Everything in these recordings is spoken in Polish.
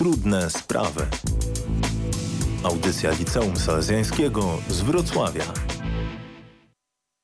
Trudne sprawy. Audycja Liceum Salezjańskiego z Wrocławia.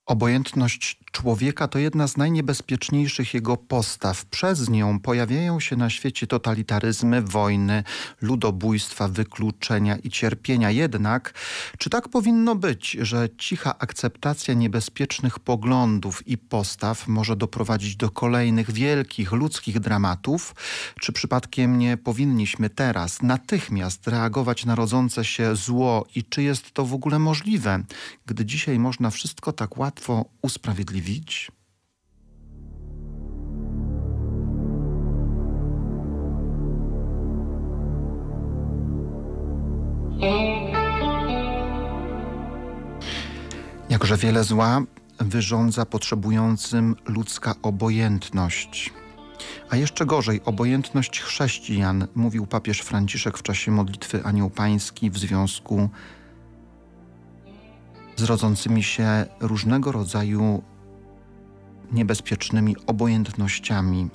Obojętność człowieka to jedna z najniebezpieczniejszych jego postaw. Przez nią pojawiają się na świecie totalitaryzmy, wojny, ludobójstwa, wykluczenia i cierpienia. Jednak czy tak powinno być, że cicha akceptacja niebezpiecznych poglądów i postaw może doprowadzić do kolejnych wielkich ludzkich dramatów? Czy przypadkiem nie powinniśmy teraz natychmiast reagować na rodzące się zło i czy jest to w ogóle możliwe, gdy dzisiaj można wszystko tak łatwo usprawiedliwić? mówić. Jakże wiele zła wyrządza potrzebującym ludzka obojętność. A jeszcze gorzej, obojętność chrześcijan, mówił papież Franciszek w czasie modlitwy Anioł Pański w związku z rodzącymi się różnego rodzaju niebezpiecznymi obojętnościami.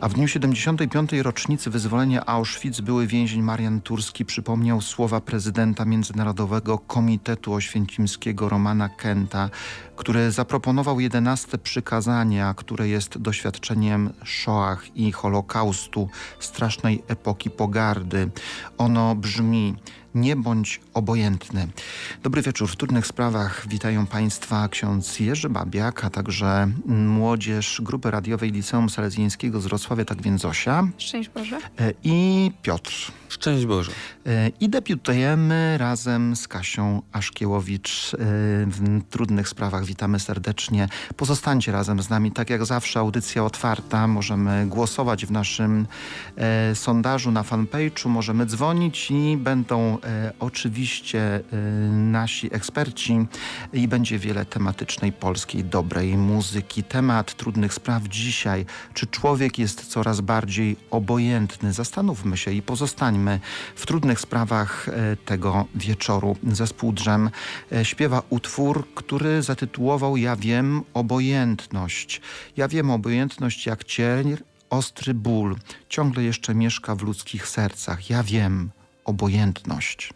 A w dniu 75. rocznicy wyzwolenia Auschwitz były więzień Marian Turski przypomniał słowa prezydenta Międzynarodowego Komitetu Oświęcimskiego Romana Kenta, który zaproponował jedenaste przykazania, które jest doświadczeniem Shoah i Holokaustu, strasznej epoki pogardy. Ono brzmi nie bądź obojętny. Dobry wieczór. W trudnych sprawach witają Państwa ksiądz Jerzy Babiak, a także młodzież Grupy Radiowej Liceum Salezjańskiego z Wrocławia, tak więc Zosia. Szczęść Boże. E, I Piotr. Szczęść Boże. E, I debiutujemy razem z Kasią Aszkiewowicz e, w trudnych sprawach. Witamy serdecznie. Pozostańcie razem z nami. Tak jak zawsze audycja otwarta. Możemy głosować w naszym sondażu na fanpage'u. Możemy dzwonić i będą oczywiście e, nasi eksperci i będzie wiele tematycznej polskiej, dobrej muzyki. Temat trudnych spraw dzisiaj. Czy człowiek jest coraz bardziej obojętny? Zastanówmy się i pozostańmy w trudnych sprawach e, tego wieczoru. Zespół Drzem e, śpiewa utwór, który zatytułował Ja wiem obojętność. Ja wiem obojętność jak cień, ostry ból ciągle jeszcze mieszka w ludzkich sercach. Ja wiem obojętność.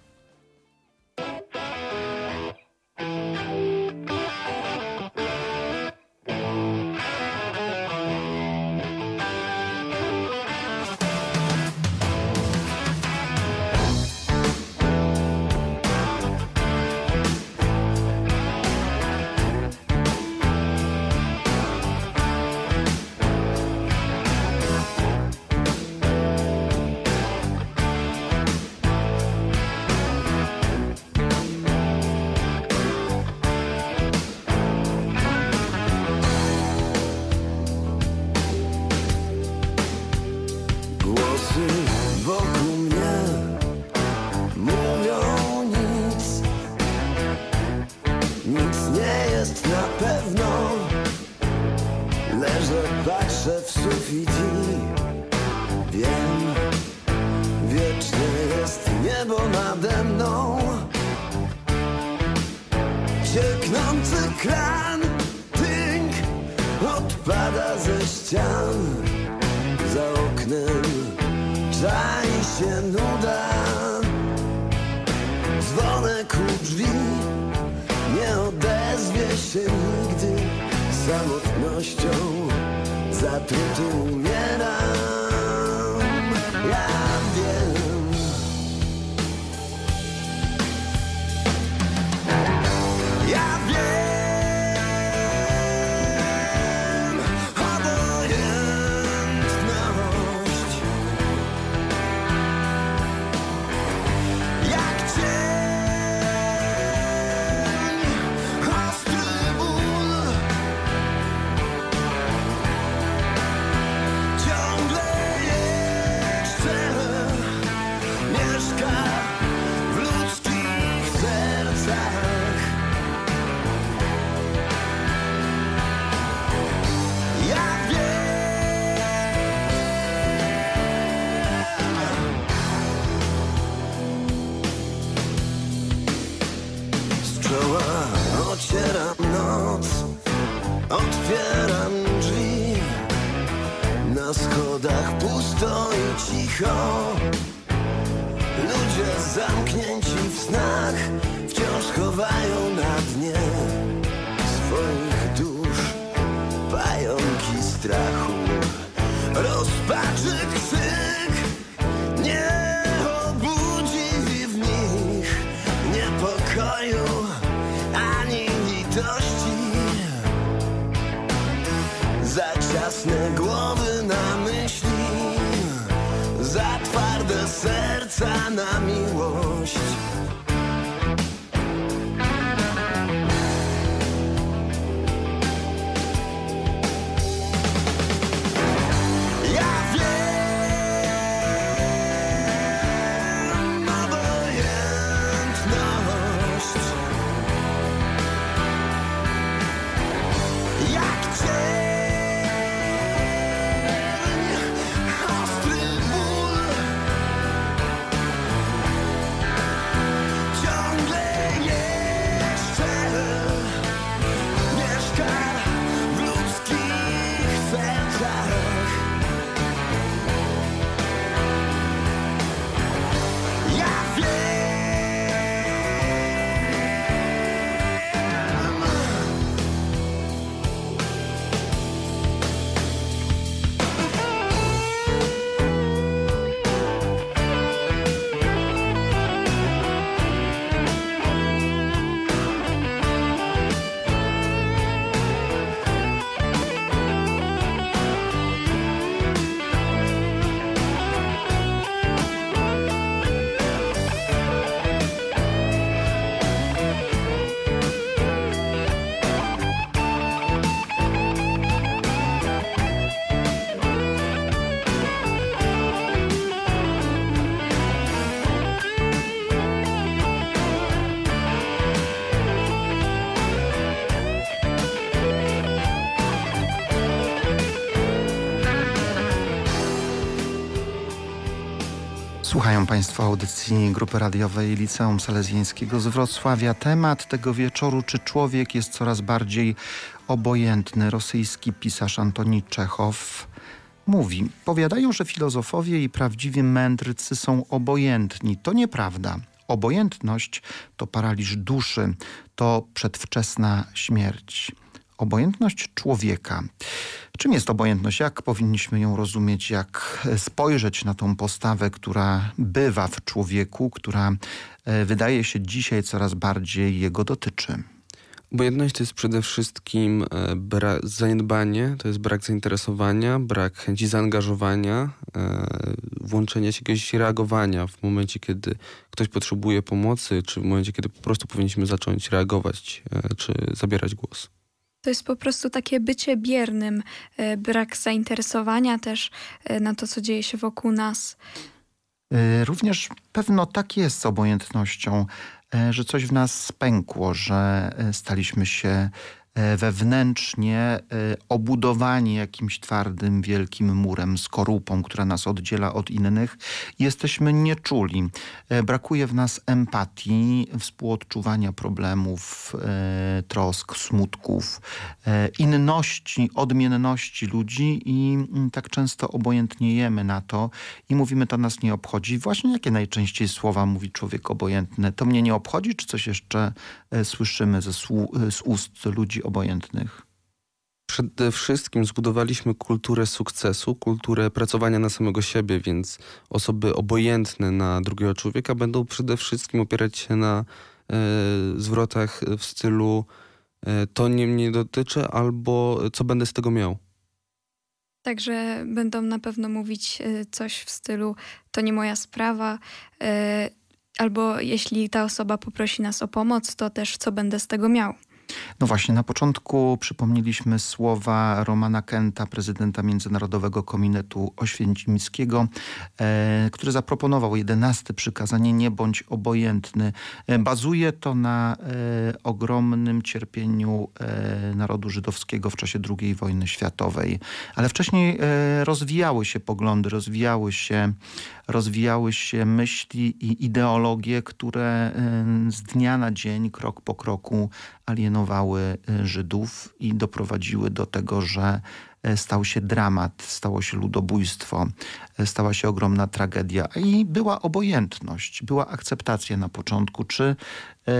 że w sufit wiem, wieczne jest niebo nade mną. Cieknący kran, tynk, odpada ze ścian. Za oknem czai się nuda. Dzwonek u drzwi nie odezwie się nigdy samotnością. Na schodach pusto i cicho zamknięci w snach wciąż chowają na dnie swoich dusz pająki strachu. Rozpaczy krzyk nie Słuchają Państwo audycji Grupy Radiowej Liceum Salezjańskiego z Wrocławia. Temat tego wieczoru, czy człowiek jest coraz bardziej obojętny. Rosyjski pisarz Antoni Czechow mówi, powiadają, że filozofowie i prawdziwi mędrcy są obojętni. To nieprawda. Obojętność to paraliż duszy, to przedwczesna śmierć. Obojętność człowieka. Czym jest obojętność? Jak powinniśmy ją rozumieć? Jak spojrzeć na tą postawę, która bywa w człowieku, która e, wydaje się dzisiaj coraz bardziej jego dotyczy? Obojętność to jest przede wszystkim e, zaniedbanie, to jest brak zainteresowania, brak chęci zaangażowania, e, włączenia się jakiegoś reagowania w momencie, kiedy ktoś potrzebuje pomocy, czy w momencie, kiedy po prostu powinniśmy zacząć reagować, e, czy zabierać głos. To jest po prostu takie bycie biernym, e, brak zainteresowania też e, na to, co dzieje się wokół nas. Y, Również pewno tak jest z obojętnością, e, że coś w nas spękło, że e, staliśmy się e, wewnętrznie e, obudowani jakimś twardym, wielkim murem, skorupą, która nas oddziela od innych. Jesteśmy nieczuli. E, Brakuje w nas empatii, współodczuwania problemów, e, trosk, smutków, e, inności, odmienności ludzi i mm, tak często obojętniejemy na to i mówimy, to nas nie obchodzi. Właśnie jakie najczęściej słowa mówi człowiek obojętny? To mnie nie obchodzi, czy coś jeszcze e, słyszymy ze, z ust ludzi obojętnych? Przede wszystkim zbudowaliśmy kulturę sukcesu, kulturę pracowania na samego siebie, więc osoby obojętne na drugiego człowieka będą przede wszystkim opierać się na e, zwrotach w stylu e, to nie mnie dotyczy albo co będę z tego miał. Także będą na pewno mówić e, coś w stylu to nie moja sprawa, e, albo jeśli ta osoba poprosi nas o pomoc, to też co będę z tego miał. No właśnie, na początku przypomnieliśmy słowa Romana Kenta, prezydenta Międzynarodowego Komitetu Oświęcimskiego, e, który zaproponował jedenaste przykazanie nie bądź obojętny. E, bazuje to na e, ogromnym cierpieniu e, narodu żydowskiego w czasie II wojny światowej. Ale wcześniej e, rozwijały się poglądy, rozwijały się, rozwijały się myśli i ideologie, które e, z dnia na dzień, krok po kroku alienowały y, Żydów i doprowadziły do tego, że e, stał się dramat, stało się ludobójstwo, e, stała się ogromna tragedia i była obojętność, była akceptacja na początku, czy e,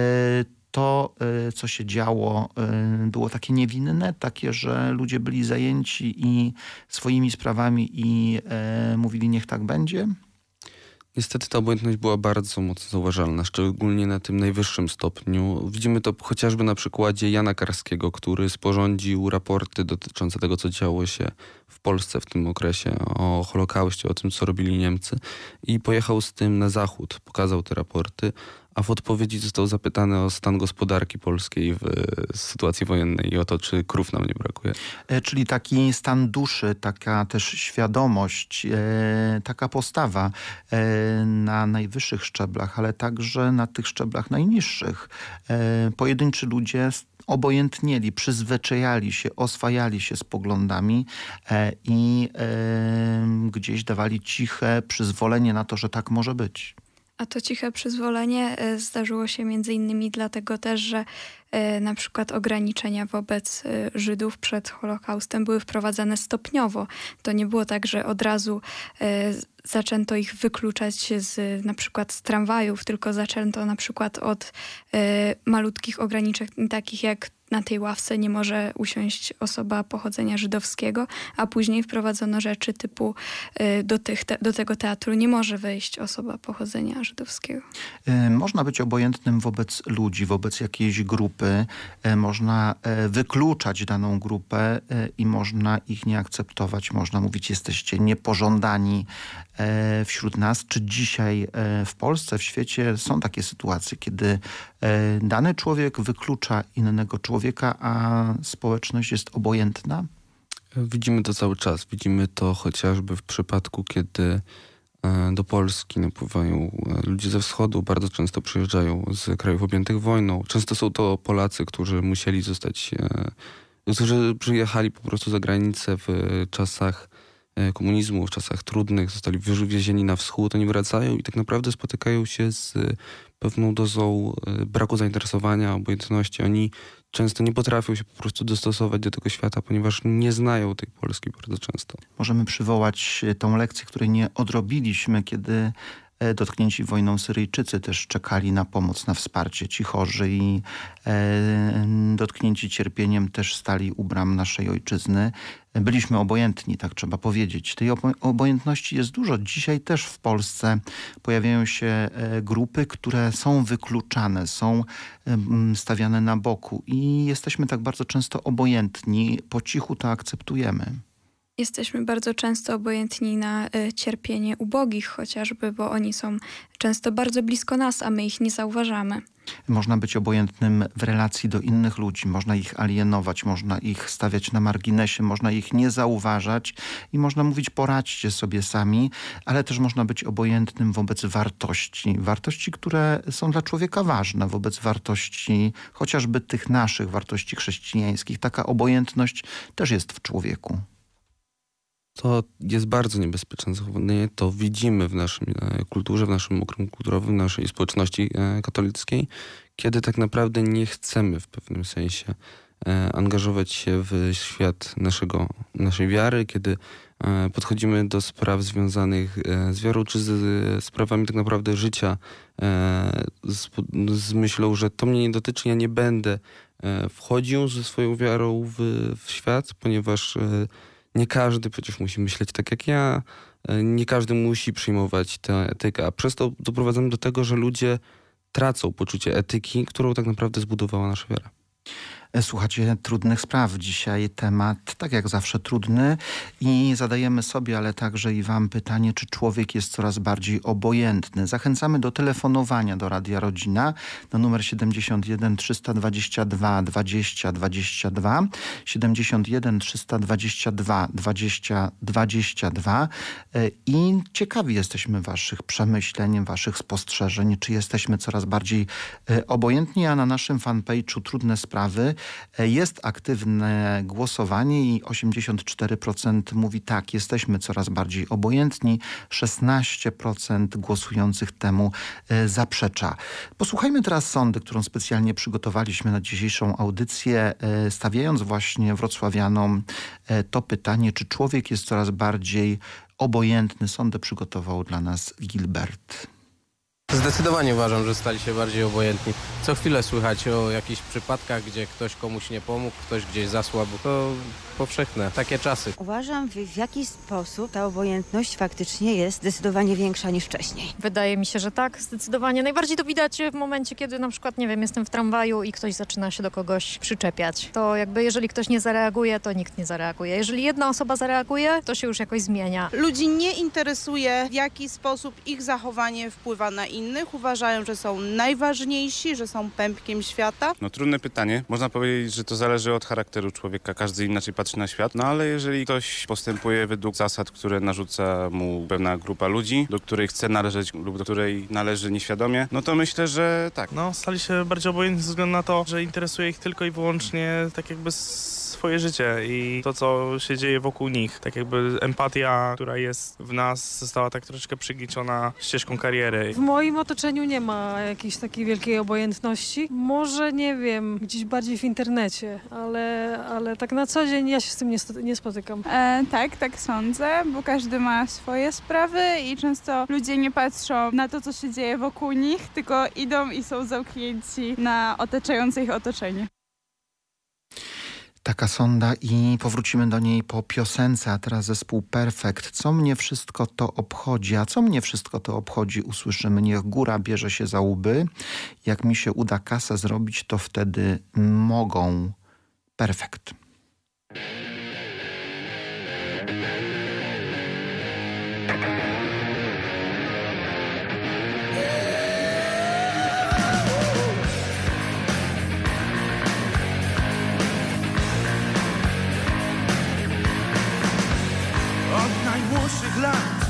to, co się działo, było takie niewinne, takie, że ludzie byli zajęci i swoimi sprawami i mówili niech tak będzie? Niestety ta obojętność była bardzo mocno zauważalna, szczególnie na tym najwyższym stopniu. Widzimy to chociażby na przykładzie Jana Karskiego, który sporządził raporty dotyczące tego, co działo się w Polsce w tym okresie, o Holokauście, o tym, co robili Niemcy i pojechał z tym na zachód, pokazał te raporty, a w odpowiedzi został zapytany o stan gospodarki polskiej w sytuacji wojennej i o to, czy krów nam nie brakuje. E, czyli taki stan duszy, taka też świadomość, e, taka postawa e, na najwyższych szczeblach, ale także na tych szczeblach najniższych. Pojedynczy ludzie obojętnieli, przyzwyczajali się, oswajali się z poglądami i gdzieś dawali ciche przyzwolenie na to, że tak może być. A to ciche przyzwolenie e, zdarzyło się między innymi dlatego też, że e, na przykład ograniczenia wobec e, Żydów przed Holokaustem były wprowadzane stopniowo. To nie było tak, że od razu zaczęto ich wykluczać z na przykład z tramwajów, tylko zaczęto na przykład od malutkich ograniczeń takich jak na tej ławce nie może usiąść osoba pochodzenia żydowskiego, a później wprowadzono rzeczy typu y, do, tych, do tego teatru nie może wejść osoba pochodzenia żydowskiego. Y, można być obojętnym wobec ludzi, wobec jakiejś grupy, y, można wykluczać daną grupę i można ich nie akceptować, można mówić jesteście niepożądani wśród nas. Czy dzisiaj w Polsce, w świecie są takie sytuacje, kiedy dany człowiek wyklucza innego człowieka, a społeczność jest obojętna? Widzimy to cały czas. Widzimy to chociażby w przypadku, kiedy e, do Polski napływają e, ludzie ze wschodu, bardzo często przyjeżdżają z krajów objętych wojną. Często są to Polacy, którzy musieli zostać, e, którzy przyjechali po prostu za granicę w czasach komunizmu, w czasach trudnych, zostali wywiezieni na wschód, oni wracają i tak naprawdę spotykają się z pewną dozą braku zainteresowania, obojętności. Oni często nie potrafią się po prostu dostosować do tego świata, ponieważ nie znają tej Polski bardzo często. Możemy przywołać e, tą lekcję, której nie odrobiliśmy, kiedy e, dotknięci wojną Syryjczycy też czekali na pomoc, na wsparcie. Ci chorzy i e, dotknięci cierpieniem też stali u bram naszej ojczyzny byliśmy obojętni, tak trzeba powiedzieć. Tej obojętności jest dużo. Dzisiaj też w Polsce pojawiają się e, grupy, które są wykluczane, są stawiane na boku i jesteśmy tak bardzo często obojętni, po cichu to akceptujemy. Jesteśmy bardzo często obojętni na e, cierpienie ubogich chociażby, bo oni są często bardzo blisko nas, a my ich nie zauważamy. Można być obojętnym w relacji do innych ludzi, można ich alienować, można ich stawiać na marginesie, można ich nie zauważać i można mówić poradźcie sobie sami, ale też można być obojętnym wobec wartości. Wartości, które są dla człowieka ważne, wobec wartości chociażby tych naszych wartości chrześcijańskich. Taka obojętność też jest w człowieku to jest bardzo niebezpieczne zachowanie. To widzimy w naszym e, kulturze, w naszym okręgu kulturowym, w naszej społeczności e, katolickiej, kiedy tak naprawdę nie chcemy w pewnym sensie e, angażować się w świat naszego, naszej wiary, kiedy podchodzimy do spraw związanych z wiarą, czy z sprawami tak naprawdę życia, z, z myślą, że to mnie nie dotyczy, ja nie będę wchodził ze swoją wiarą w, w świat, ponieważ nie każdy przecież musi myśleć tak jak ja, e, nie każdy musi przyjmować tę etykę, a przez to doprowadzamy do tego, że ludzie tracą poczucie etyki, którą tak naprawdę zbudowała nasza wiara. Słuchacie trudnych spraw. Dzisiaj temat, tak jak zawsze, trudny i zadajemy sobie, ale także i wam pytanie, czy człowiek jest coraz bardziej obojętny. Zachęcamy do telefonowania do Radia Rodzina na numer 71 322 20 22 71 322 20 22 i ciekawi jesteśmy waszych przemyśleń, waszych spostrzeżeń, czy jesteśmy coraz bardziej e, obojętni, a na naszym fanpage'u Trudne Sprawy Jest aktywne głosowanie i 84% mówi tak, jesteśmy coraz bardziej obojętni, 16% głosujących temu e, zaprzecza. Posłuchajmy teraz sondy, którą specjalnie przygotowaliśmy na dzisiejszą audycję, e, stawiając właśnie wrocławianom e, to pytanie, czy człowiek jest coraz bardziej obojętny. Sondę przygotował dla nas Gilbert. Zdecydowanie uważam, że stali się bardziej obojętni. Co chwilę słychać o jakichś przypadkach, gdzie ktoś komuś nie pomógł, ktoś gdzieś zasłabł. To powszechne, takie czasy. Uważam, w, w jaki sposób ta obojętność faktycznie jest zdecydowanie większa niż wcześniej. Wydaje mi się, że tak, zdecydowanie. Najbardziej to widać w momencie, kiedy na przykład, nie wiem, jestem w tramwaju i ktoś zaczyna się do kogoś przyczepiać. To jakby jeżeli ktoś nie zareaguje, to nikt nie zareaguje. Jeżeli jedna osoba zareaguje, to się już jakoś zmienia. Ludzi nie interesuje, w jaki sposób ich zachowanie wpływa na innych. Uważają, że są najważniejsi, że są pępkiem świata. No trudne pytanie. Można powiedzieć, że to zależy od charakteru człowieka. Każdy inaczej patrzy na świat. No ale jeżeli ktoś postępuje według zasad, które narzuca mu pewna grupa ludzi, do której chce należeć lub do której należy nieświadomie, no to myślę, że tak. No, stali się bardziej obojętni ze względu na to, że interesuje ich tylko i wyłącznie tak jakby swoje życie i to, co się dzieje wokół nich. Tak jakby empatia, która jest w nas, została tak troszeczkę przygnieciona ścieżką kariery. W moim otoczeniu nie ma jakiejś takiej wielkiej obojętności. Może, nie wiem, gdzieś bardziej w internecie, ale, ale tak na co dzień ja się z tym nie, nie spotykam. E, tak, tak sądzę, bo każdy ma swoje sprawy i często ludzie nie patrzą na to, co się dzieje wokół nich, tylko idą i są zamknięci na otaczające ich otoczenie. Taka sonda i powrócimy do niej po piosence, a teraz zespół Perfekt. Co mnie wszystko to obchodzi, a co mnie wszystko to obchodzi usłyszymy. Niech góra bierze się za łby. Jak mi się uda kasę zrobić, to wtedy mogą. Perfekt. Najmłodszych lat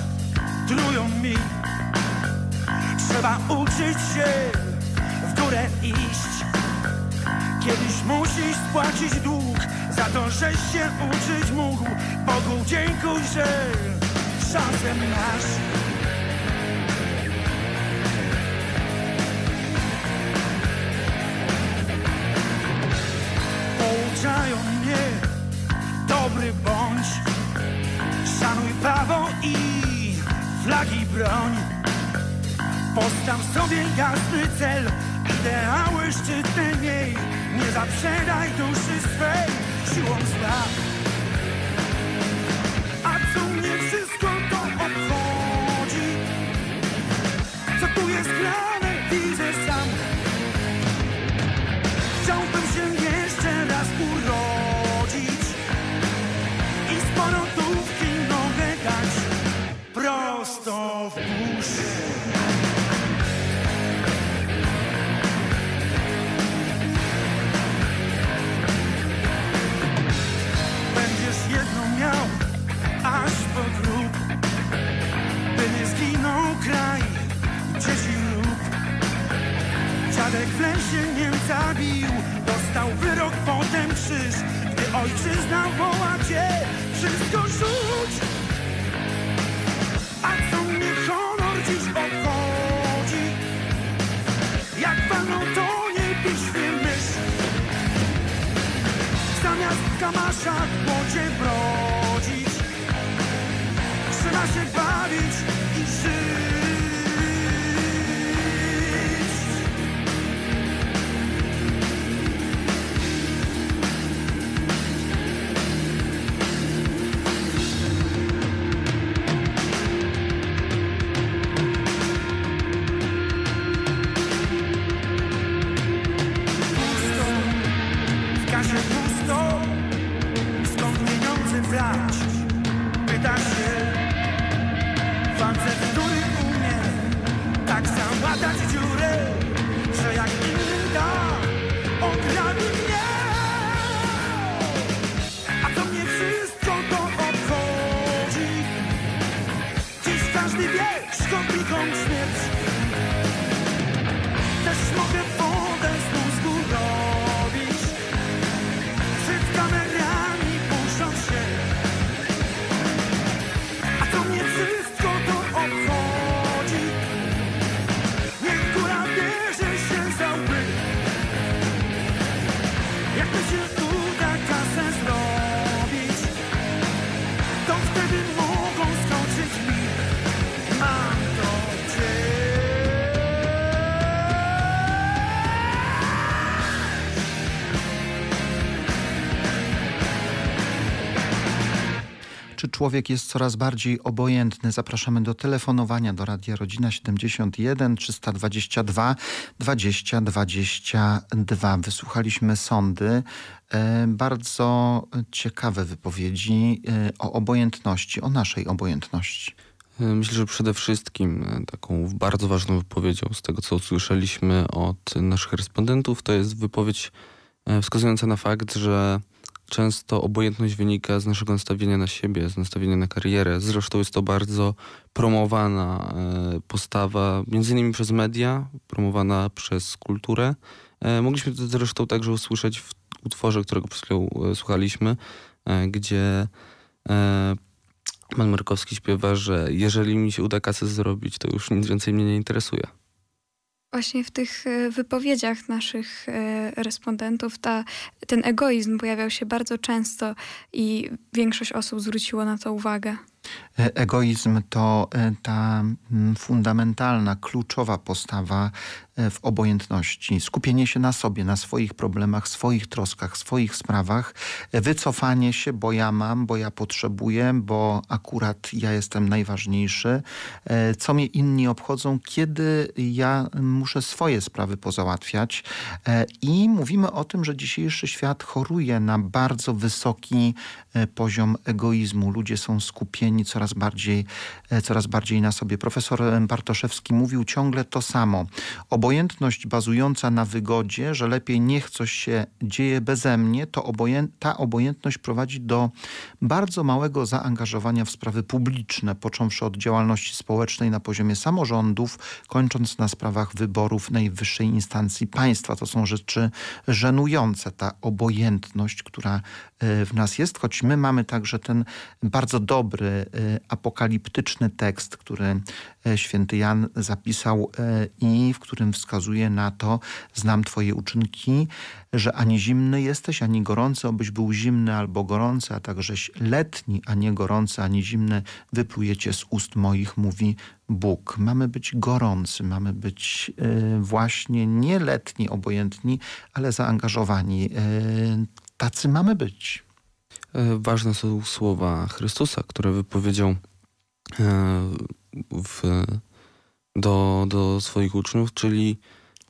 trują mi. Trzeba uczyć się w górę iść. Kiedyś musisz spłacić dług Za to, żeś się uczyć mógł. Bogu dziękuj, że szansę masz. Pouczają mnie Dobry bądź Szanuj prawo i flagi broń. Postaw sobie jasny cel. Ideały szczytne miej. Nie zaprzedaj duszy swej Siłą zła dzieci lub. Dziadek w lesie Niemca bił, dostał wyrok, potem krzyż. Gdy ojczyzna woła cię, wszystko rzuć. A co mnie honor dziś obchodzi? Jak walną to nie piśmie mysz. Zamiast w kamaszach w błocie brodzić, trzeba się bawić człowiek jest coraz bardziej obojętny. Zapraszamy do telefonowania do Radia Rodzina 71 322 20 22. Wysłuchaliśmy sądy. E, bardzo ciekawe wypowiedzi e, o obojętności, o naszej obojętności. E, myślę, że przede wszystkim taką bardzo ważną wypowiedzią z tego, co usłyszeliśmy od naszych respondentów, to jest wypowiedź wskazująca na fakt, że często obojętność wynika z naszego nastawienia na siebie, z nastawienia na karierę. Zresztą jest to bardzo promowana postawa, między innymi przez media, promowana przez kulturę. Mogliśmy to zresztą także usłyszeć w utworze, którego przed chwilą e, słuchaliśmy, e, gdzie e, pan Markowski śpiewa, że jeżeli mi się uda kasę zrobić, to już nic więcej mnie nie interesuje. Właśnie w tych wypowiedziach naszych respondentów ta, ten egoizm pojawiał się bardzo często i większość osób zwróciło na to uwagę. Egoizm to ta mm, fundamentalna, kluczowa postawa E, w obojętności, skupienie się na sobie, na swoich problemach, swoich troskach, swoich sprawach, e, wycofanie się, bo ja mam, bo ja potrzebuję, bo akurat ja jestem najważniejszy, e, co mnie inni obchodzą, kiedy ja muszę swoje sprawy pozałatwiać. I mówimy o tym, że dzisiejszy świat choruje na bardzo wysoki poziom egoizmu. Ludzie są skupieni coraz bardziej, coraz bardziej na sobie. Profesor Bartoszewski mówił ciągle to samo obojętność bazująca na wygodzie, że lepiej niech coś się dzieje beze mnie, to ta obojętność prowadzi do bardzo małego zaangażowania w sprawy publiczne, począwszy od działalności społecznej na poziomie samorządów, kończąc na sprawach wyborów najwyższej instancji państwa. To są rzeczy żenujące, ta obojętność, która e, w nas jest, choć my mamy także ten bardzo dobry, e, apokaliptyczny tekst, który e, święty Jan zapisał i w którym wskazuje na to, znam twoje uczynki, że ani zimny jesteś, ani gorący, obyś był zimny albo gorący, a takżeś letni, a nie gorący, ani zimny, wyplujecie z ust moich, mówi Bóg. Mamy być gorący, mamy być y, właśnie nie letni, obojętni, ale zaangażowani. Tacy mamy być. E, ważne są słowa Chrystusa, które wypowiedział e, w do, do swoich uczniów, czyli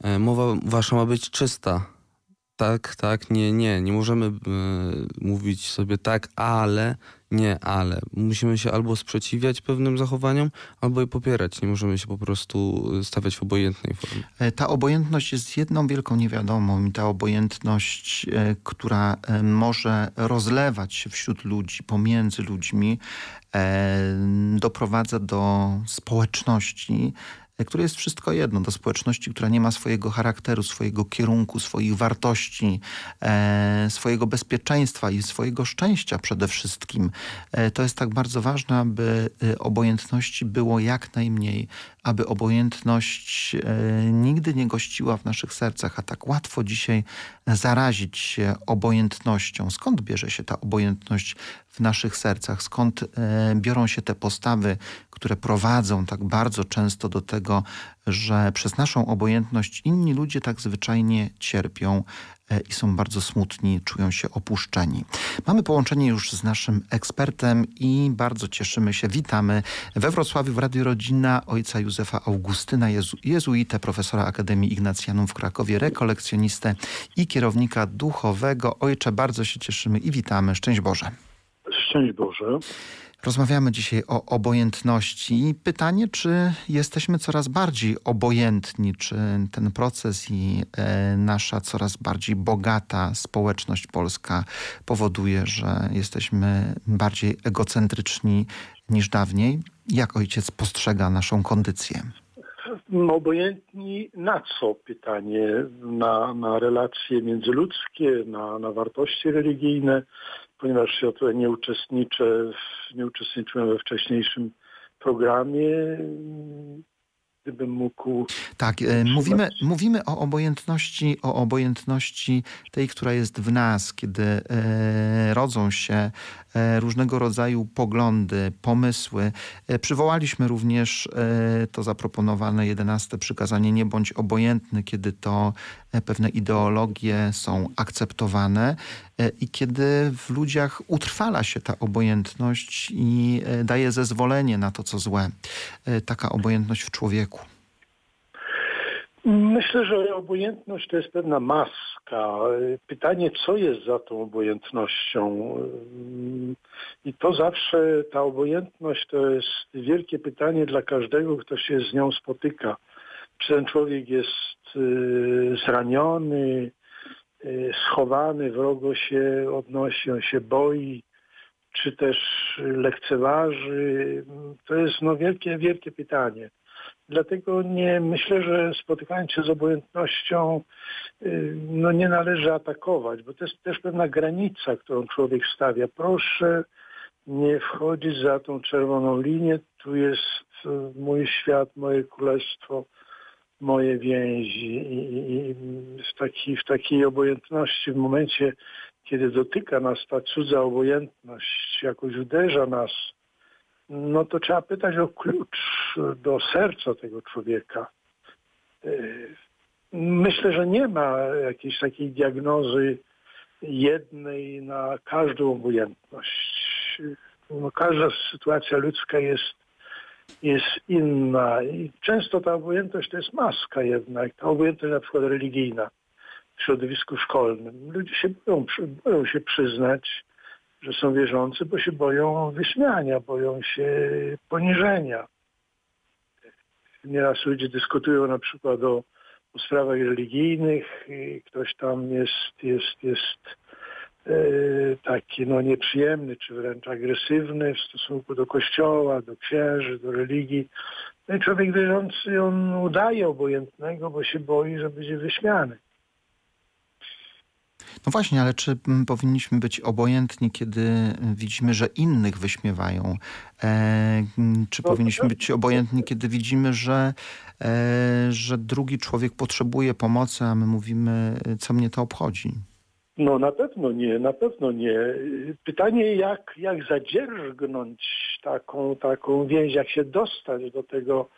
e, mowa wasza ma być czysta. Tak, tak, nie, nie. Nie możemy mówić sobie tak, ale, nie, ale. Musimy się albo sprzeciwiać pewnym zachowaniom, albo je popierać. Nie możemy się po prostu stawiać w obojętnej formie. E, ta obojętność jest jedną wielką niewiadomą i ta obojętność, e, która może rozlewać się wśród ludzi, pomiędzy ludźmi, doprowadza do społeczności, które jest wszystko jedno, do społeczności, która nie ma swojego charakteru, swojego kierunku, swoich wartości, e, swojego bezpieczeństwa i swojego szczęścia przede wszystkim. E, to jest tak bardzo ważne, aby e, obojętności było jak najmniej, aby obojętność e, nigdy nie gościła w naszych sercach, a tak łatwo dzisiaj zarazić się obojętnością. Skąd bierze się ta obojętność w naszych sercach? Skąd e, biorą się te postawy, które prowadzą tak bardzo często do tego, że przez naszą obojętność inni ludzie tak zwyczajnie cierpią e, i są bardzo smutni, czują się opuszczeni. Mamy połączenie już z naszym ekspertem i bardzo cieszymy się. Witamy we Wrocławiu w Radiu Rodzina ojca Józefa Augustyna, jezu, jezuitę, profesora Akademii Ignacjanum w Krakowie, rekolekcjonistę i kierownika duchowego. Ojcze, bardzo się cieszymy i witamy. Szczęść Boże. Szczęść Boże. Rozmawiamy dzisiaj o obojętności. Pytanie, czy jesteśmy coraz bardziej obojętni, czy ten proces i e, nasza coraz bardziej bogata społeczność polska powoduje, że jesteśmy bardziej egocentryczni niż dawniej? Jak ojciec postrzega naszą kondycję? Obojętni na co? Pytanie na, na relacje międzyludzkie, na, na wartości religijne ponieważ ja tutaj nie uczestniczę, nie uczestniczyłem we wcześniejszym programie, gdybym mógł... Tak, e, mówimy, mówimy o obojętności, o obojętności tej, która jest w nas, kiedy e, rodzą się e, różnego rodzaju poglądy, pomysły. Przywołaliśmy również to zaproponowane jedenaste przykazanie nie bądź obojętny, kiedy to pewne ideologie są akceptowane. e, i kiedy w ludziach utrwala się ta obojętność i e, daje zezwolenie na to, co złe. E, taka obojętność w człowieku. Myślę, że obojętność to jest pewna maska. Pytanie, co jest za tą obojętnością? I to zawsze, ta obojętność to jest wielkie pytanie dla każdego, kto się z nią spotyka. Czy ten człowiek jest y, zraniony, y, schowany, wrogo się odnosi, on się boi, czy też lekceważy? To jest no, wielkie, wielkie pytanie. Dlatego nie myślę, że spotykając się z obojętnością, y, no nie należy atakować, bo to jest też pewna granica, którą człowiek stawia. Proszę nie wchodzić za tą czerwoną linię. Tu jest mój świat, moje królestwo, moje więzi. I w, taki, w takiej obojętności, w momencie, kiedy dotyka nas ta cudza obojętność, jakoś uderza nas, no to trzeba pytać o klucz do serca tego człowieka. Y, myślę, że nie ma jakiejś takiej diagnozy jednej na każdą obojętność. No, każda sytuacja ludzka jest, jest inna i często ta obojętność to jest maska jednak, ta obojętność na przykład religijna w środowisku szkolnym. Ludzie się boją, boją się przyznać, że są wierzący, bo się boją wyśmiania, boją się poniżenia. Nieraz ludzie dyskutują na przykład o, o sprawach religijnych i ktoś tam jest, jest, jest taki no, nieprzyjemny, czy wręcz agresywny w stosunku do kościoła, do księży, do religii. No i człowiek wierzący, on udaje obojętnego, bo się boi, że będzie wyśmiany. No właśnie, ale czy mm, powinniśmy być obojętni, kiedy mm, widzimy, że innych wyśmiewają? E, mm, czy powinniśmy być obojętni, kiedy widzimy, że, e, że drugi człowiek potrzebuje pomocy, a my mówimy, co mnie to obchodzi? No na pewno nie, na pewno nie. Pytanie, jak, jak zadzierżgnąć taką, taką więź, jak się dostać do tego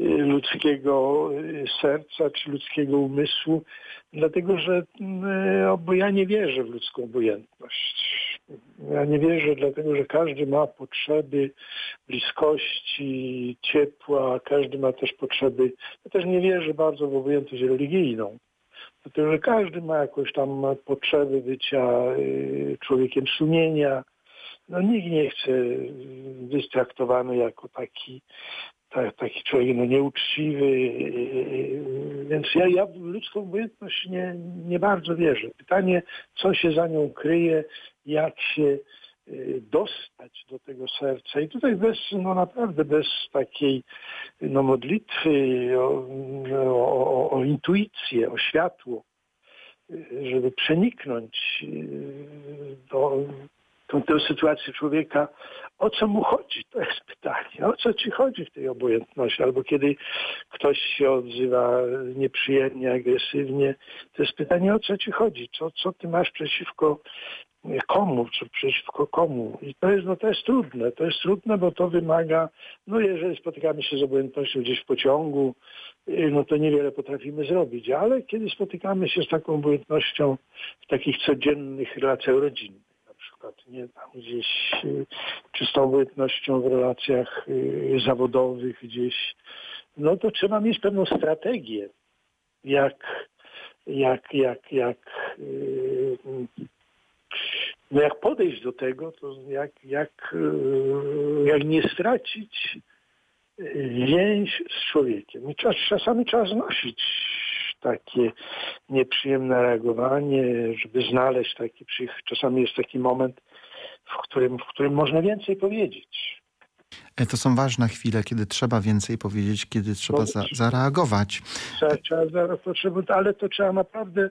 y, ludzkiego y, serca czy ludzkiego umysłu, dlatego że y, bo ja nie wierzę w ludzką obojętność. Ja nie wierzę, dlatego że każdy ma potrzeby bliskości, ciepła, każdy ma też potrzeby. Ja też nie wierzę bardzo w obojętność religijną. Dlatego, że każdy ma jakąś tam potrzeby bycia y, człowiekiem sumienia. No nikt nie chce być traktowany jako taki, taki człowiek no, nieuczciwy. Y, więc ja, ja w ludzką obojętność nie, nie bardzo wierzę. Pytanie, co się za nią kryje, jak się Y, dostać do tego serca. I tutaj bez, no naprawdę bez takiej no, modlitwy, o, o, o intuicję, o światło, y, żeby przeniknąć y, do tą, tę sytuację człowieka, o co mu chodzi? To jest pytanie. O co ci chodzi w tej obojętności? Albo kiedy ktoś się odzywa nieprzyjemnie, agresywnie, to jest pytanie, o co ci chodzi? Co, co ty masz przeciwko komu, czy przeciwko komu. I to jest, no to jest trudne. To jest trudne, bo to wymaga, no jeżeli spotykamy się z obojętnością gdzieś w pociągu, y, no to niewiele potrafimy zrobić, ale kiedy spotykamy się z taką obojętnością w takich codziennych relacjach rodzinnych, na przykład, nie tam gdzieś, y, czy z tą obojętnością w relacjach y, zawodowych gdzieś, no to trzeba mieć pewną strategię, jak, jak, jak, jak no jak podejść do tego, to jak, jak, e, jak nie stracić więź z człowiekiem. I czas, czasami trzeba znosić takie nieprzyjemne reagowanie, żeby znaleźć taki, czasami jest taki moment, w którym, w którym można więcej powiedzieć. E, to są ważne chwile, kiedy trzeba więcej powiedzieć, kiedy trzeba no, za, zareagować. Trzeba, trzeba, ale to trzeba naprawdę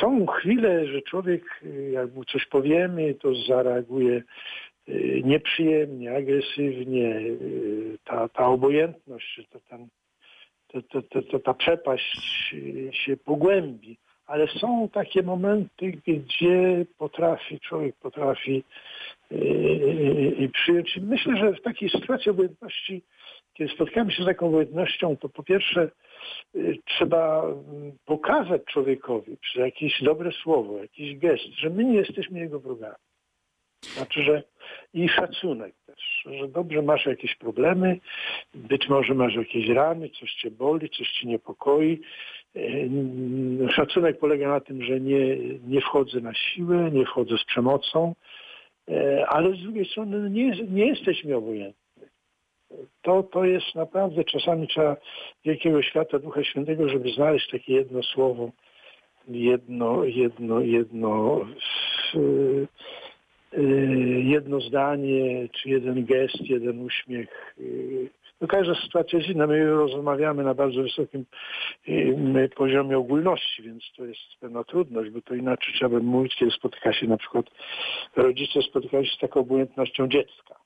są chwile, że człowiek, jak mu coś powiemy, to zareaguje y, nieprzyjemnie, agresywnie. Y, ta, ta obojętność, to ten, to, to, to, ta przepaść się pogłębi. Ale są takie momenty, gdzie potrafi, człowiek potrafi yy, przyjąć. Myślę, że w takiej sytuacji obojętności kiedy spotykamy się z taką obojętnością, to po pierwsze y, trzeba mm, pokazać człowiekowi przez jakieś dobre słowo, jakiś gest, że my nie jesteśmy jego wrogami. Znaczy, że i szacunek też, że dobrze masz jakieś problemy, być może masz jakieś rany, coś cię boli, coś cię niepokoi. Y, Szacunek polega na tym, że nie, nie wchodzę na siłę, nie wchodzę z przemocą, y, ale z drugiej strony no nie, nie jesteśmy obojętni. To, to jest naprawdę, czasami trzeba wielkiego świata Ducha Świętego, żeby znaleźć takie jedno słowo, jedno, jedno, jedno, y, y, jedno zdanie, czy jeden gest, jeden uśmiech. y. No każda sytuacja jest inna. My rozmawiamy na bardzo wysokim poziomie ogólności, więc to jest pewna trudność, bo to inaczej trzeba by mówić, kiedy spotyka się na przykład rodzice spotykają się z taką obojętnością dziecka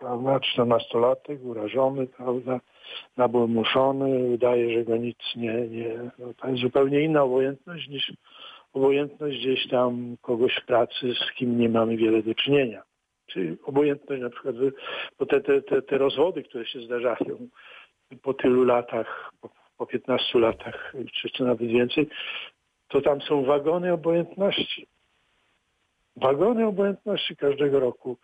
prawda, 14-latek, urażony, prawda, nabłomuszony, udaje, że go nic nie, nie no, to jest zupełnie inna obojętność niż obojętność gdzieś tam kogoś w pracy, z kim nie mamy wiele do czynienia. Czy obojętność na przykład, bo te, te, te, te rozwody, które się zdarzają po tylu latach, po, po 15 latach, czy, czy nawet więcej, to tam są wagony obojętności wagony obojętności każdego roku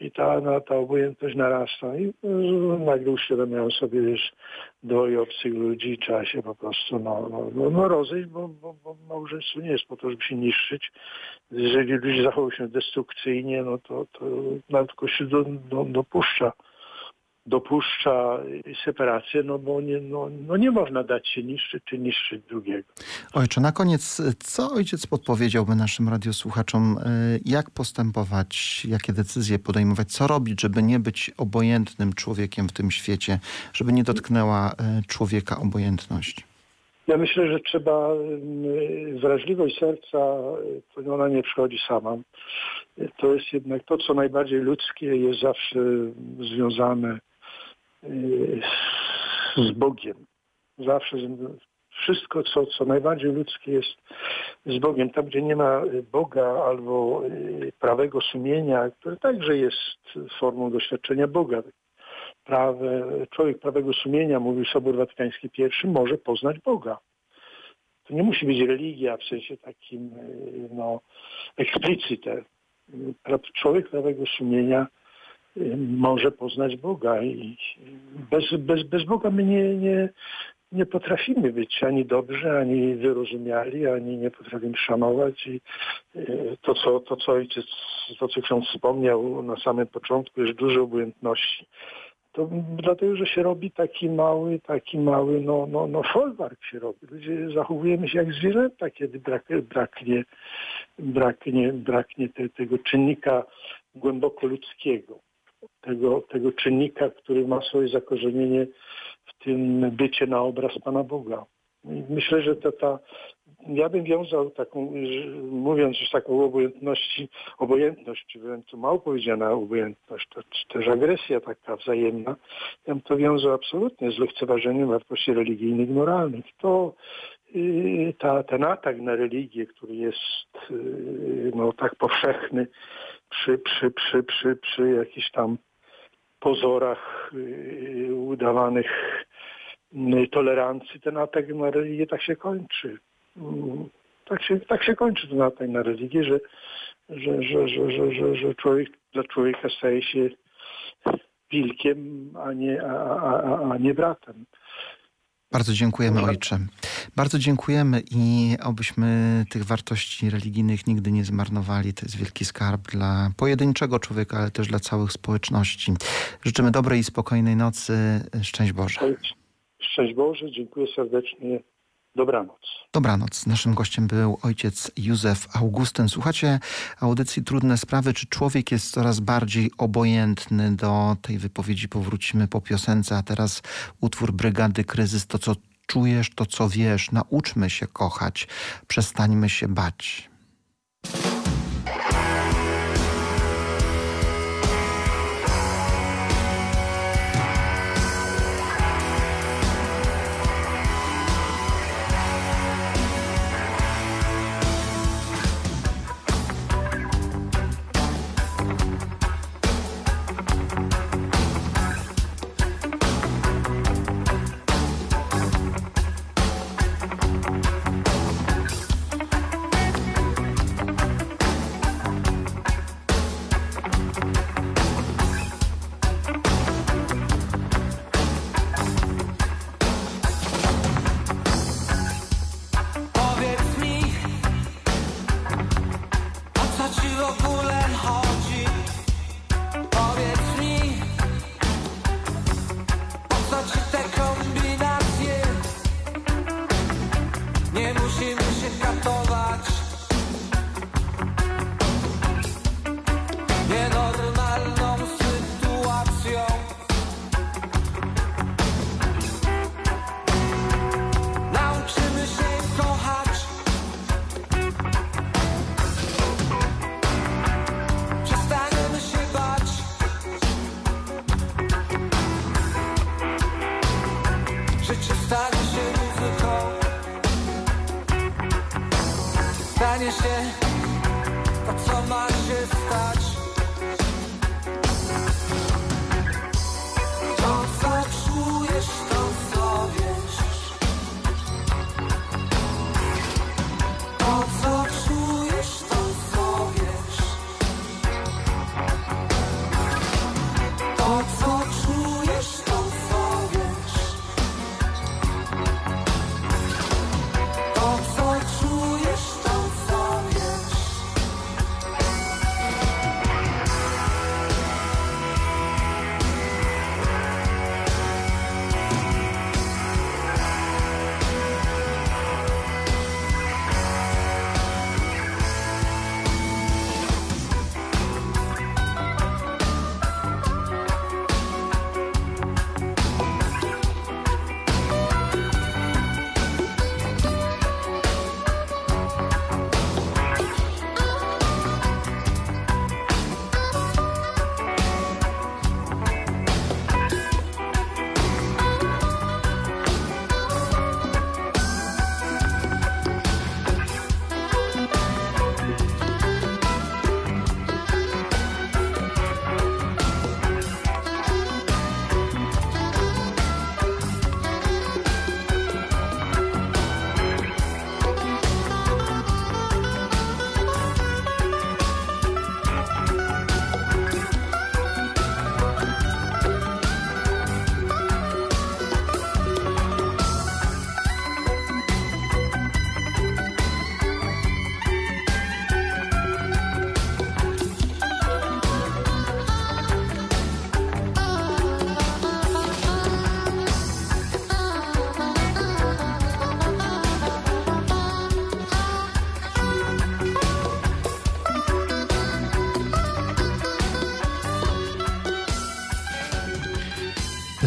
i ta, na, ta obojętność narasta i y, nagle uświadamiają sobie, wiesz, dwoje obcych ludzi trzeba się po prostu no, no, no, no rozejść, bo, bo, bo małżeństwo nie jest po to, żeby się niszczyć. Jeżeli ludzie zachowują się destrukcyjnie, no to, to nawet Kościół do, do, dopuszcza dopuszcza separację, no bo nie, no, no nie można dać się niszczyć czy niszczyć drugiego. Ojcze, na koniec, co ojciec podpowiedziałby naszym radiosłuchaczom, y, jak postępować, jakie decyzje podejmować, co robić, żeby nie być obojętnym człowiekiem w tym świecie, żeby nie dotknęła y, człowieka obojętność? Ja myślę, że trzeba y, wrażliwość serca, ona nie przychodzi sama. To jest jednak to, co najbardziej ludzkie, jest zawsze związane z Bogiem. Zawsze wszystko, co, co najbardziej ludzkie jest z Bogiem. Tam, gdzie nie ma Boga albo prawego sumienia, które także jest formą doświadczenia Boga. Prawe, człowiek prawego sumienia, mówił Sobór Watykański I, może poznać Boga. To nie musi być religia w sensie takim no, explicite. Człowiek prawego sumienia może poznać Boga i bez, bez, bez Boga my nie, nie, nie potrafimy być ani dobrzy, ani wyrozumiali, ani nie potrafimy szanować i e, to, co, to, co ojciec, to, co ksiądz wspomniał na samym początku, jest dużo obojętności. To dlatego, że się robi taki mały, taki mały, no, no, no folwark się robi. Ludzie zachowujemy się jak zwierzęta, kiedy brak, braknie, braknie, braknie te, tego czynnika głęboko ludzkiego tego, tego czynnika, który ma swoje zakorzenienie w tym bycie na obraz Pana Boga. I myślę, że ta, ta, ja bym wiązał taką, mówiąc już taką obojętności, obojętność, czy wręcz to mało powiedziana obojętność, to, czy też agresja taka wzajemna, ja bym to wiązał absolutnie z lekceważeniem wartości religijnych i moralnych. To yy, ta, ten atak na religię, który jest yy, no, tak powszechny, przy, przy, przy, przy, przy jakichś tam pozorach yy, udawanych yy, tolerancji, ten atak na religię tak się kończy. Yy, tak się, tak się kończy ten atak na religię, że, że, że, że, że, że, że człowiek dla człowieka staje się wilkiem, a nie, a, a, a nie bratem. Bardzo dziękujemy ojcze. Bardzo dziękujemy i obyśmy tych wartości religijnych nigdy nie zmarnowali. To jest wielki skarb dla pojedynczego człowieka, ale też dla całych społeczności. Życzymy dobrej i spokojnej nocy. Szczęść Boże. Szczęść Boże, dziękuję serdecznie. Dobranoc. Dobranoc. Naszym gościem był ojciec Józef Augustyn. Słuchacie audycji Trudne Sprawy. Czy człowiek jest coraz bardziej obojętny? Do tej wypowiedzi powrócimy po piosence, a teraz utwór Brygady Kryzys. To, co czujesz, to, co wiesz. Nauczmy się kochać. Przestańmy się bać.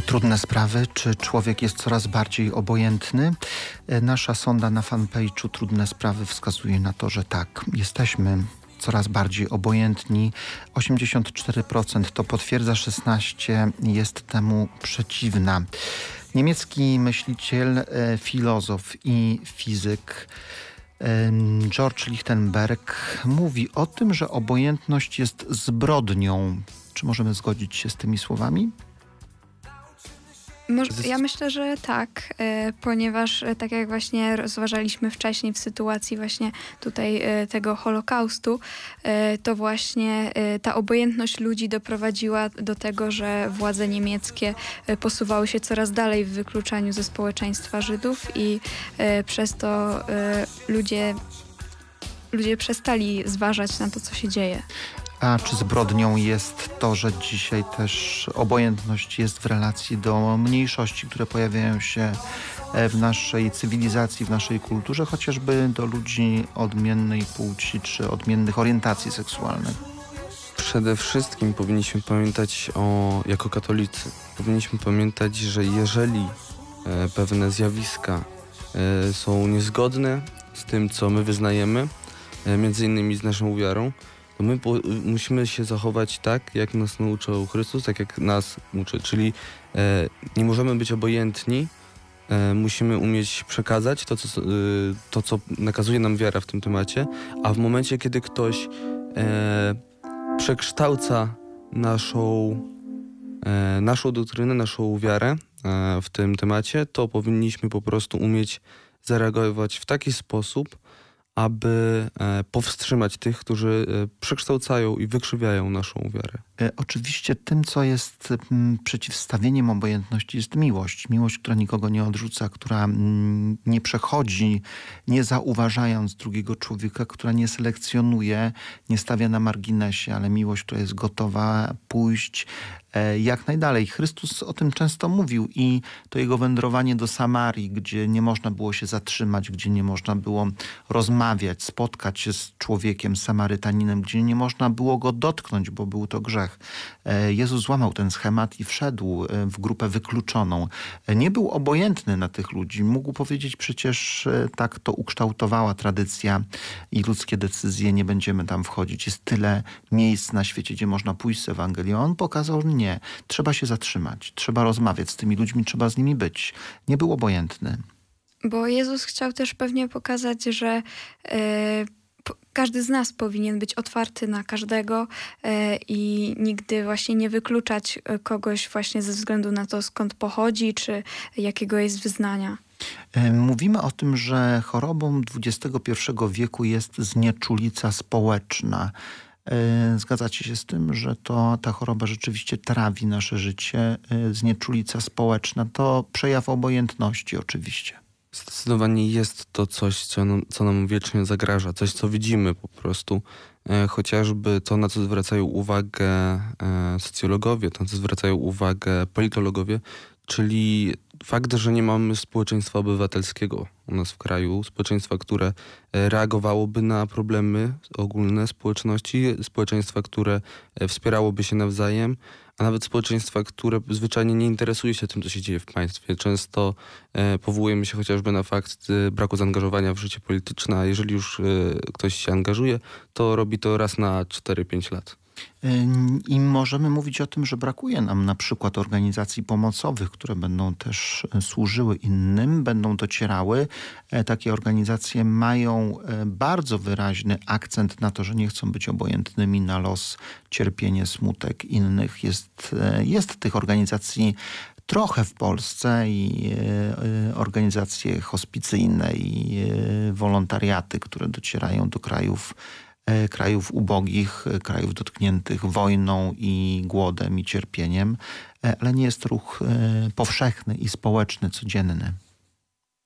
Trudne sprawy, czy człowiek jest coraz bardziej obojętny? E, Nasza sonda na fanpage'u Trudne Sprawy wskazuje na to, że tak, jesteśmy coraz bardziej obojętni. 84% to potwierdza, 16% jest temu przeciwna. Niemiecki myśliciel, e, filozof i fizyk em, George Lichtenberg mówi o tym, że obojętność jest zbrodnią. Czy możemy zgodzić się z tymi słowami? Może, ja myślę, że tak, e, ponieważ e, tak jak właśnie rozważaliśmy wcześniej w sytuacji właśnie tutaj e, tego Holokaustu, to właśnie ta obojętność ludzi doprowadziła do tego, że władze niemieckie posuwały się coraz dalej w wykluczaniu ze społeczeństwa Żydów i przez to ludzie, ludzie przestali zważać na to, co się dzieje. A czy zbrodnią jest to, że dzisiaj też obojętność jest w relacji do mniejszości, które pojawiają się e, w naszej cywilizacji, w naszej kulturze, chociażby do ludzi odmiennej płci czy odmiennych orientacji seksualnych? Przede wszystkim powinniśmy pamiętać o, jako katolicy, powinniśmy pamiętać, że jeżeli e, pewne zjawiska e, są niezgodne z tym, co my wyznajemy, między innymi z naszą wiarą, my po, musimy się zachować tak, jak nas nauczył Chrystus, tak jak nas uczy, czyli e, nie możemy być obojętni, e, musimy umieć przekazać to co, e, to, co nakazuje nam wiara w tym temacie, a w momencie, kiedy ktoś e, przekształca naszą, e, naszą doktrynę, naszą wiarę e, w tym temacie, to powinniśmy po prostu umieć zareagować w taki sposób, aby e, powstrzymać tych, którzy e, przekształcają i wykrzywiają naszą wiarę. E, Oczywiście tym, co jest przeciwstawieniem obojętności, jest miłość. Miłość, która nikogo nie odrzuca, która nie przechodzi, nie zauważając drugiego człowieka, która nie selekcjonuje, nie stawia na marginesie, ale miłość, która jest gotowa pójść jak najdalej. Chrystus o tym często mówił i to jego wędrowanie do Samarii, gdzie nie można było się zatrzymać, gdzie nie można było rozmawiać, spotkać się z człowiekiem, Samarytaninem, gdzie nie można było go dotknąć, bo był to grzech. E, Jezus złamał ten schemat i wszedł e, w grupę wykluczoną. E, Nie był obojętny na tych ludzi. Mógł powiedzieć przecież e, tak to ukształtowała tradycja i ludzkie decyzje, nie będziemy tam wchodzić. Jest tyle miejsc na świecie, gdzie można pójść z Ewangelią. On pokazał, że nie. Trzeba się zatrzymać, trzeba rozmawiać z tymi ludźmi, trzeba z nimi być. Nie był obojętny. Bo Jezus chciał też pewnie pokazać, że po- każdy z nas powinien być otwarty na każdego e, i nigdy właśnie nie wykluczać e, kogoś właśnie ze względu na to, skąd pochodzi, czy jakiego jest wyznania. Mówimy o tym, że chorobą XXI wieku jest znieczulica społeczna. E, Zgadzacie się z tym, że to ta choroba rzeczywiście trawi nasze życie? E, Znieczulica społeczna to przejaw obojętności oczywiście. Zdecydowanie jest to coś, co nam, co nam wiecznie zagraża, coś, co widzimy po prostu. E, chociażby to, na co zwracają uwagę socjologowie, to, na co zwracają uwagę politologowie, czyli fakt, że nie mamy społeczeństwa obywatelskiego u nas w kraju, społeczeństwa, które e, reagowałoby na problemy ogólne społeczności, społeczeństwa, które e, wspierałoby się nawzajem, a nawet społeczeństwa, które zwyczajnie nie interesuje się tym, co się dzieje w państwie. Często e, powołujemy się chociażby na fakt braku zaangażowania w życie polityczne, a jeżeli już ktoś się angażuje, to robi to raz na 4-5 lat. I możemy mówić o tym, że brakuje nam na przykład organizacji pomocowych, które będą też e, służyły innym, będą docierały. E, Takie organizacje mają e, bardzo wyraźny akcent na to, że nie chcą być obojętnymi na los, cierpienie, smutek innych. Jest, jest tych organizacji trochę w Polsce i organizacje hospicyjne i wolontariaty, które docierają do krajów krajów ubogich, e, krajów dotkniętych wojną i głodem i cierpieniem, e, ale nie jest ruch e, powszechny i społeczny, codzienny.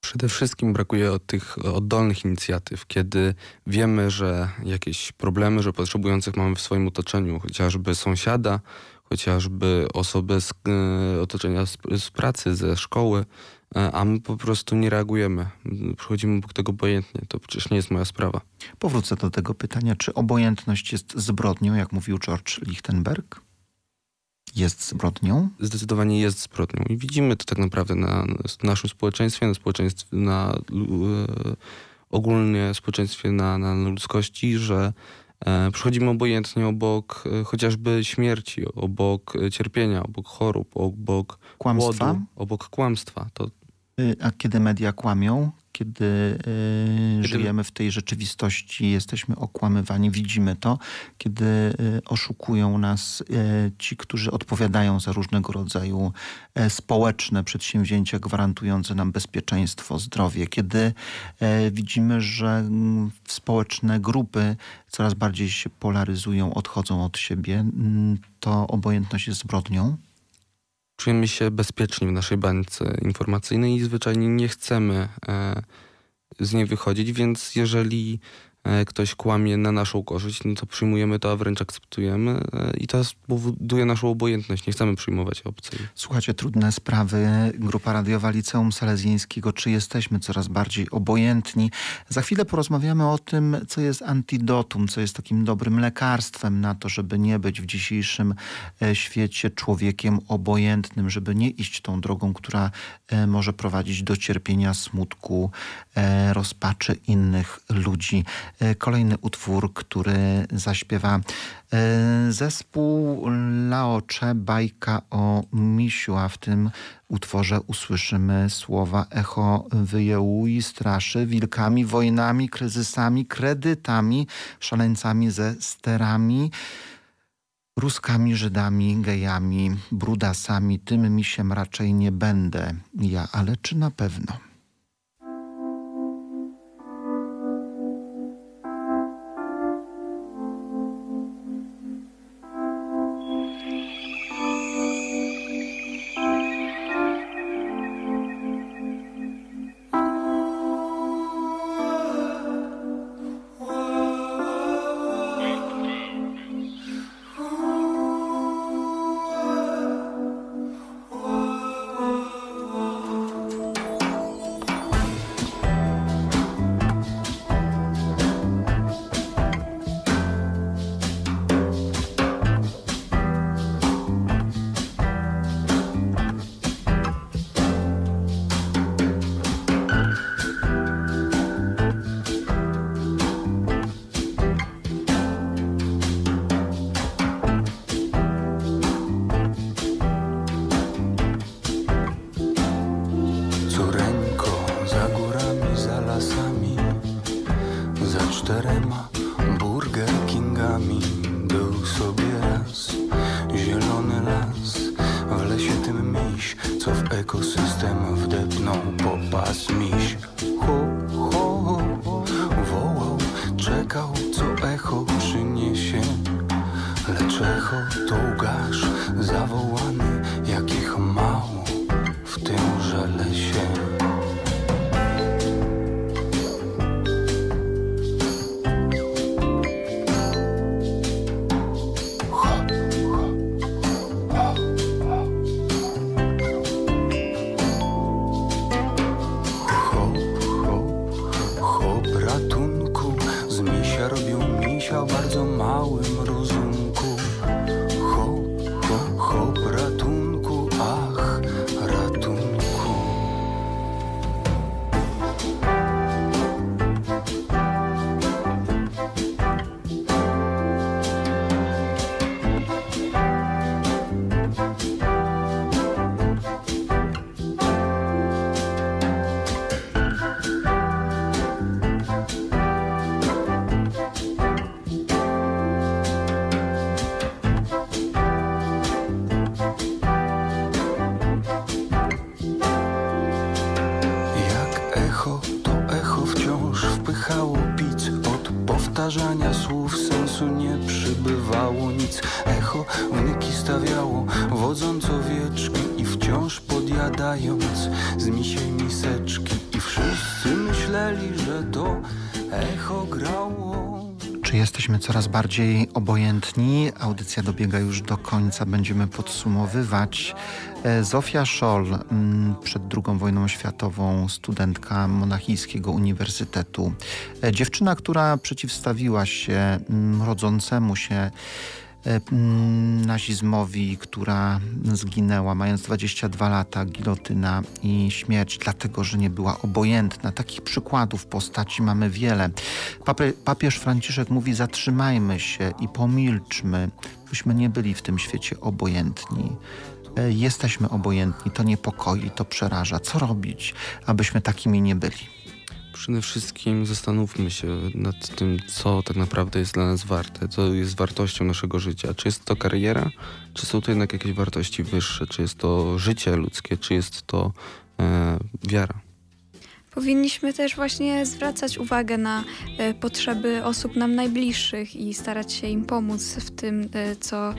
Przede wszystkim brakuje tych oddolnych inicjatyw, kiedy wiemy, że jakieś problemy, że potrzebujących mamy w swoim otoczeniu, chociażby sąsiada, chociażby osobę z e, otoczenia z, pracy, ze szkoły, e, a my po prostu nie reagujemy. Przychodzimy obok tego obojętnie. To przecież nie jest moja sprawa. Powrócę do tego pytania, czy obojętność jest zbrodnią, jak mówił George Lichtenberg? Jest zbrodnią? Zdecydowanie jest zbrodnią i widzimy to tak naprawdę na, na naszym społeczeństwie, na społeczeństwie, na e, ogólnie społeczeństwie, na, na ludzkości, że e, przychodzimy obojętnie obok e, chociażby śmierci, obok e, cierpienia, obok chorób, obok Kłamstwa? głodu, obok kłamstwa. To A kiedy media kłamią, kiedy, y, żyjemy w tej rzeczywistości, jesteśmy okłamywani, widzimy to, kiedy y, oszukują nas y, ci, którzy odpowiadają za różnego rodzaju e, społeczne przedsięwzięcia gwarantujące nam bezpieczeństwo, zdrowie, kiedy e, widzimy, że mm, społeczne grupy coraz bardziej się polaryzują, odchodzą od siebie, mm, to obojętność jest zbrodnią. Czujemy się bezpieczni w naszej bańce informacyjnej i zwyczajnie nie chcemy e, z niej wychodzić, więc jeżeli ktoś kłamie na naszą korzyść, no to przyjmujemy to, a wręcz akceptujemy e, i to spowoduje naszą obojętność. Nie chcemy przyjmować obcej. Słuchajcie, trudne sprawy. Grupa radiowa Liceum Salezjańskiego. Czy jesteśmy coraz bardziej obojętni? Za chwilę porozmawiamy o tym, co jest antidotum, co jest takim dobrym lekarstwem na to, żeby nie być w dzisiejszym e, świecie człowiekiem obojętnym, żeby nie iść tą drogą, która e, może prowadzić do cierpienia, smutku, e, rozpaczy innych ludzi. E, Kolejny utwór, który zaśpiewa e, zespół Laocze, bajka o misiu, a w tym utworze usłyszymy słowa echo wyjełu i straszy wilkami, wojnami, kryzysami, kredytami, szaleńcami ze sterami, Ruskami, Żydami, gejami, brudasami, tym misiem raczej nie będę ja, ale czy na pewno? Coraz bardziej obojętni? Audycja dobiega już do końca. Będziemy podsumowywać. E, Zofia Scholl, mm, przed II wojną światową studentka Monachijskiego Uniwersytetu. E, Dziewczyna, która przeciwstawiła się mm, rodzącemu się nazizmowi, która zginęła mając 22 lata, gilotyna i śmierć, dlatego że nie była obojętna. Takich przykładów postaci mamy wiele. Papie, papież Franciszek mówi: zatrzymajmy się i pomilczmy, byśmy nie byli w tym świecie obojętni. E, Jesteśmy obojętni, to niepokoi, to przeraża. Co robić, abyśmy takimi nie byli? Przede wszystkim zastanówmy się nad tym, co tak naprawdę jest dla nas warte, co jest wartością naszego życia. Czy jest to kariera, czy są to jednak jakieś wartości wyższe, czy jest to życie ludzkie, czy jest to e, wiara. Powinniśmy też właśnie zwracać uwagę na e, potrzeby osób nam najbliższych i starać się im pomóc w tym, e, co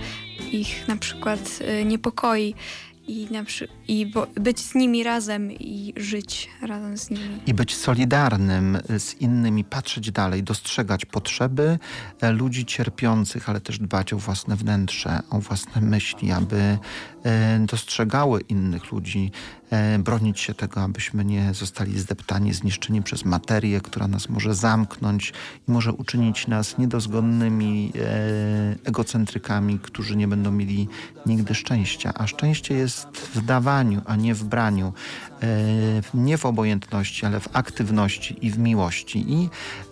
ich na przykład e, niepokoi i, na przy, i być z nimi razem i żyć razem z nimi. I być solidarnym z innymi, patrzeć dalej, dostrzegać potrzeby e, ludzi cierpiących, ale też dbać o własne wnętrze, o własne myśli, aby dostrzegały innych ludzi, e, bronić się tego, abyśmy nie zostali zdeptani, zniszczeni przez materię, która nas może zamknąć i może uczynić nas niedozgodnymi egocentrykami, którzy nie będą mieli nigdy szczęścia. A szczęście jest w dawaniu, a nie w braniu. Nie w obojętności, ale w aktywności i w miłości. I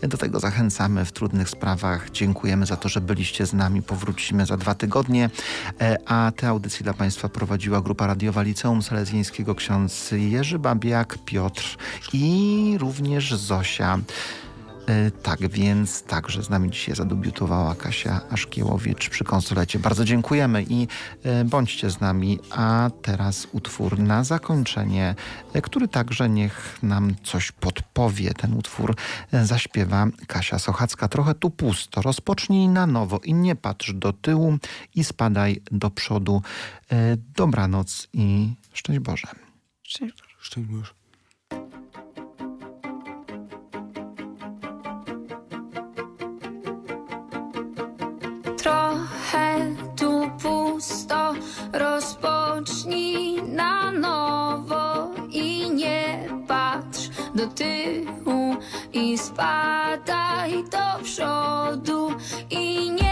do tego zachęcamy w trudnych sprawach. Dziękujemy za to, że byliście z nami. Powrócimy za dwa tygodnie. A te audycje dla Państwa prowadziła grupa radiowa Liceum Salezjańskiego ksiądz Jerzy Babiak, Piotr i również Zosia. E, Tak więc także z nami dzisiaj zadebiutowała Kasia Aszkiełowicz przy konsolecie. Bardzo dziękujemy i e, bądźcie z nami. A teraz utwór na zakończenie, e, który także niech nam coś podpowie. Ten utwór zaśpiewa Kasia Sochacka. Trochę tu pusto. Rozpocznij na nowo i nie patrz do tyłu i spadaj do przodu. Dobranoc i szczęść Boże. Szczęść Boże. Szczęść Boże. Tyłu i spadaj do przodu i nie